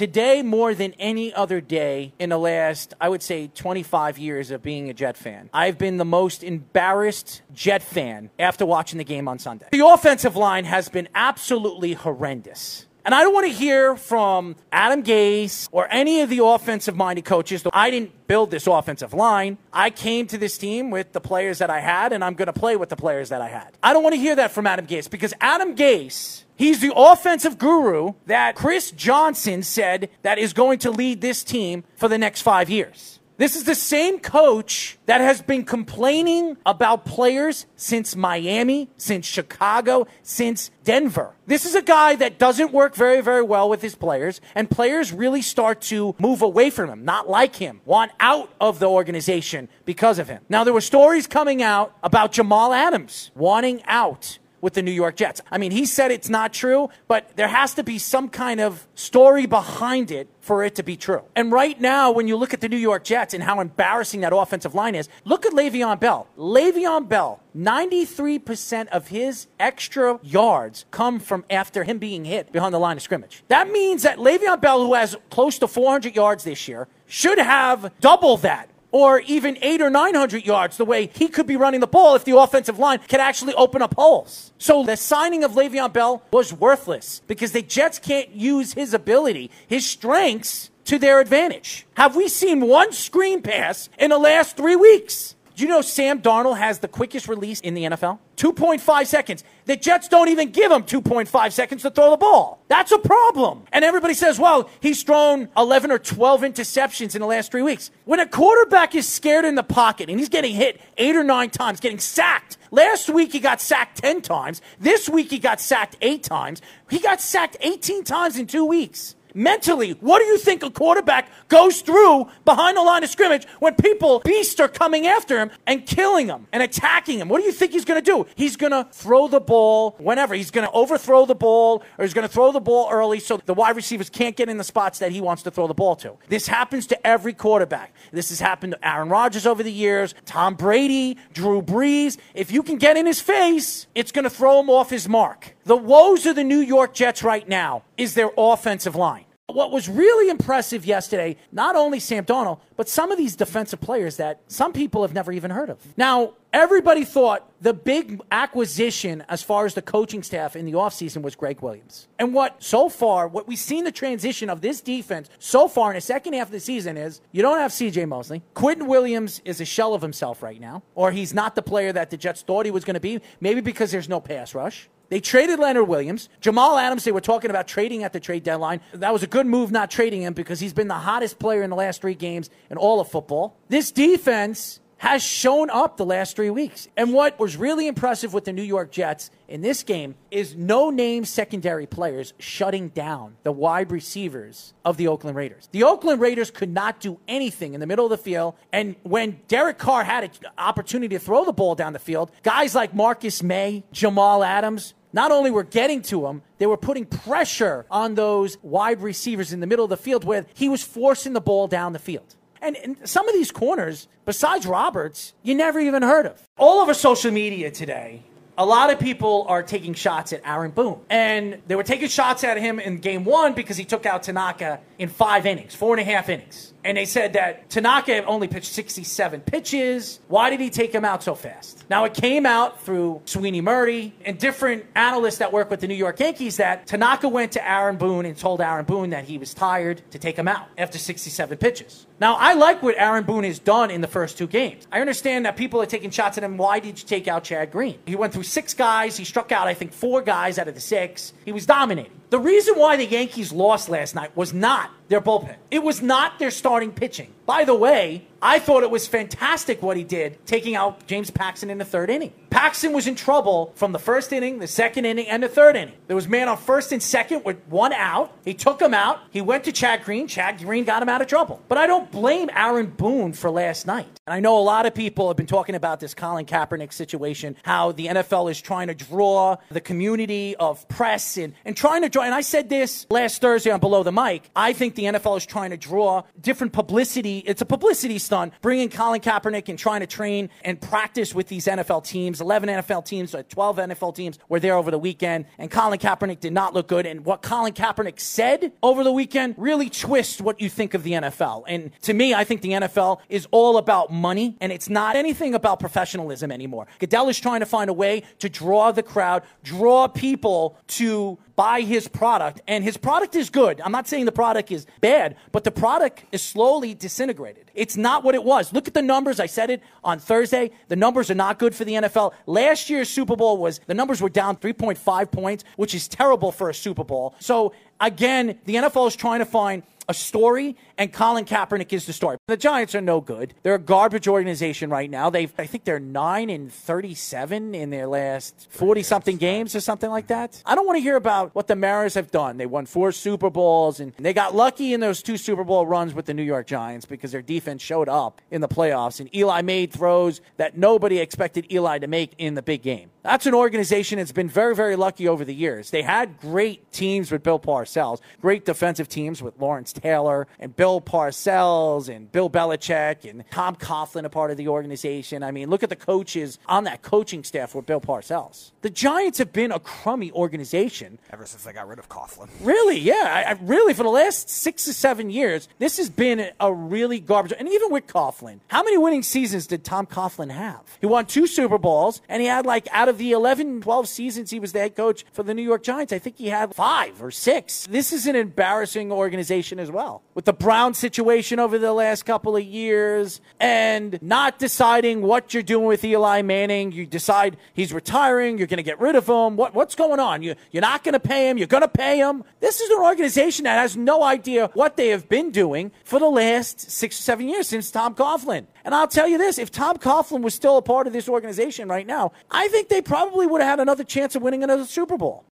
today more than any other day in the last, I would say, 25 years of being a Jet fan, I've been the most embarrassed Jet fan after watching the game on Sunday. The offensive line has been absolutely horrendous. And I don't want to hear from Adam Gase or any of the offensive minded coaches. I didn't build this offensive line. I came to this team with the players that I had, and I'm going to play with the players that I had. I don't want to hear that from Adam Gase because Adam Gase. He's the offensive guru that Chris Johnson said that is going to lead this team for the next five years. This is the same coach that has been complaining about players since Miami, since Chicago, since Denver. This is a guy that doesn't work very, very well with his players, and players really start to move away from him, not like him, want out of the organization because of him. Now, there were stories coming out about Jamal Adams wanting out with the New York Jets. I mean, he said it's not true, but there has to be some kind of story behind it for it to be true. And right now, when you look at the New York Jets and how embarrassing that offensive line is, look at Le'Veon Bell. Le'Veon Bell, 93% of his extra yards come from after him being hit behind the line of scrimmage. That means that Le'Veon Bell, who has close to 400 yards this year, should have double that or even eight or 900 yards the way he could be running the ball if the offensive line could actually open up holes. So the signing of Le'Veon Bell was worthless because the Jets can't use his ability, his strengths to their advantage. Have we seen one screen pass in the last three weeks? Do you know Sam Darnold has the quickest release in the NFL? 2.5 seconds. The Jets don't even give him 2.5 seconds to throw the ball. That's a problem. And everybody says, well, he's thrown 11 or 12 interceptions in the last three weeks. When a quarterback is scared in the pocket and he's getting hit eight or nine times, getting sacked. Last week he got sacked 10 times. This week he got sacked eight times. He got sacked 18 times in two weeks. Mentally, what do you think a quarterback goes through behind the line of scrimmage when people, beasts, are coming after him and killing him and attacking him? What do you think he's going to do? He's going to throw the ball whenever. He's going to overthrow the ball or he's going to throw the ball early so the wide receivers can't get in the spots that he wants to throw the ball to. This happens to every quarterback. This has happened to Aaron Rodgers over the years, Tom Brady, Drew Brees. If you can get in his face, it's going to throw him off his mark. The woes of the New York Jets right now is their offensive line. What was really impressive yesterday, not only Sam Darnold, but some of these defensive players that some people have never even heard of. Now, everybody thought the big acquisition as far as the coaching staff in the offseason was Gregg Williams. And what so far, what we've seen the transition of this defense so far in the second half of the season is you don't have CJ Mosley. Quinnen Williams is a shell of himself right now, or he's not the player that the Jets thought he was going to be, maybe because there's no pass rush. They traded Leonard Williams. Jamal Adams, they were talking about trading at the trade deadline. That was a good move not trading him because he's been the hottest player in the last three games in all of football. This defense has shown up the last three weeks. And what was really impressive with the New York Jets in this game is no name secondary players shutting down the wide receivers of the Oakland Raiders. The Oakland Raiders could not do anything in the middle of the field. And when Derek Carr had an opportunity to throw the ball down the field, guys like Marcus Maye, Jamal Adams, not only were getting to him, they were putting pressure on those wide receivers in the middle of the field where he was forcing the ball down the field. And, some of these corners, besides Roberts, you never even heard of. All over social media today, a lot of people are taking shots at Aaron Boone. And they were taking shots at him in game one because he took out Tanaka in five innings, four and a half innings. And they said that Tanaka only pitched 67 pitches. Why did he take him out so fast? Now, it came out through Sweeney Murti and different analysts that work with the New York Yankees that Tanaka went to Aaron Boone and told Aaron Boone that he was tired to take him out after 67 pitches. Now, I like what Aaron Boone has done in the first two games. I understand that people are taking shots at him. Why did you take out Chad Green? He went through six guys. He struck out, I think, four guys out of the six. He was dominating. The reason why the Yankees lost last night was not their bullpen. It was not their starting pitching. By the way, I thought it was fantastic what he did, taking out James Paxton in the third inning. Paxton was in trouble from the first inning, the second inning, and the third inning. There was man on first and second with one out. He took him out. He went to Chad Green. Chad Green got him out of trouble. But I don't blame Aaron Boone for last night. And I know a lot of people have been talking about this Colin Kaepernick situation, how the NFL is trying to draw the community of press and, and trying to draw. And I said this last Thursday on Below the Mic. I think the NFL is trying to draw different publicity. It's a publicity stunt, bringing Colin Kaepernick and trying to train and practice with these NFL teams. 11 NFL teams, 12 NFL teams were there over the weekend, and Colin Kaepernick did not look good. And what Colin Kaepernick said over the weekend really twists what you think of the NFL. And to me, I think the NFL is all about money, and it's not anything about professionalism anymore. Goodell is trying to find a way to draw the crowd, draw people to buy his product, and his product is good. I'm not saying the product is bad, but the product is slowly disintegrated. It's not what it was. Look at the numbers. I said it on Thursday. The numbers are not good for the NFL. Last year's Super Bowl was the numbers were down 3.5 points, which is terrible for a Super Bowl. So again, the NFL is trying to find a story, and Colin Kaepernick is the story. The Giants are no good. They're a garbage organization right now. They, I think they're nine and thirty-seven in their last forty-something games or something like that. I don't want to hear about what the Mariners have done. They won four Super Bowls, and they got lucky in those two Super Bowl runs with the New York Giants because their defense showed up in the playoffs, and Eli made throws that nobody expected Eli to make in the big game. That's an organization that's been very, very lucky over the years. They had great teams with Bill Parcells, great defensive teams with Lawrence Taylor and Bill Parcells and Bill Belichick and Tom Coughlin, a part of the organization. I mean, look at the coaches on that coaching staff with Bill Parcells. The Giants have been a crummy organization ever since they got rid of Coughlin. Really, yeah, I, I really for the last six to seven years, this has been a really garbage. And even with Coughlin, how many winning seasons did Tom Coughlin have? He won two Super Bowls, and he had like out of the 11, 12 seasons he was the head coach for the New York Giants, I think he had five or six. This is an embarrassing organization as well. With the Brown situation over the last couple of years and not deciding what you're doing with Eli Manning, you decide he's retiring, you're going to get rid of him. What, what's going on? You, you're not going to pay him, you're going to pay him. This is an organization that has no idea what they have been doing for the last six or seven years since Tom Coughlin. And I'll tell you this if Tom Coughlin was still a part of this organization right now, I think they probably would have had another chance of winning another Super Bowl.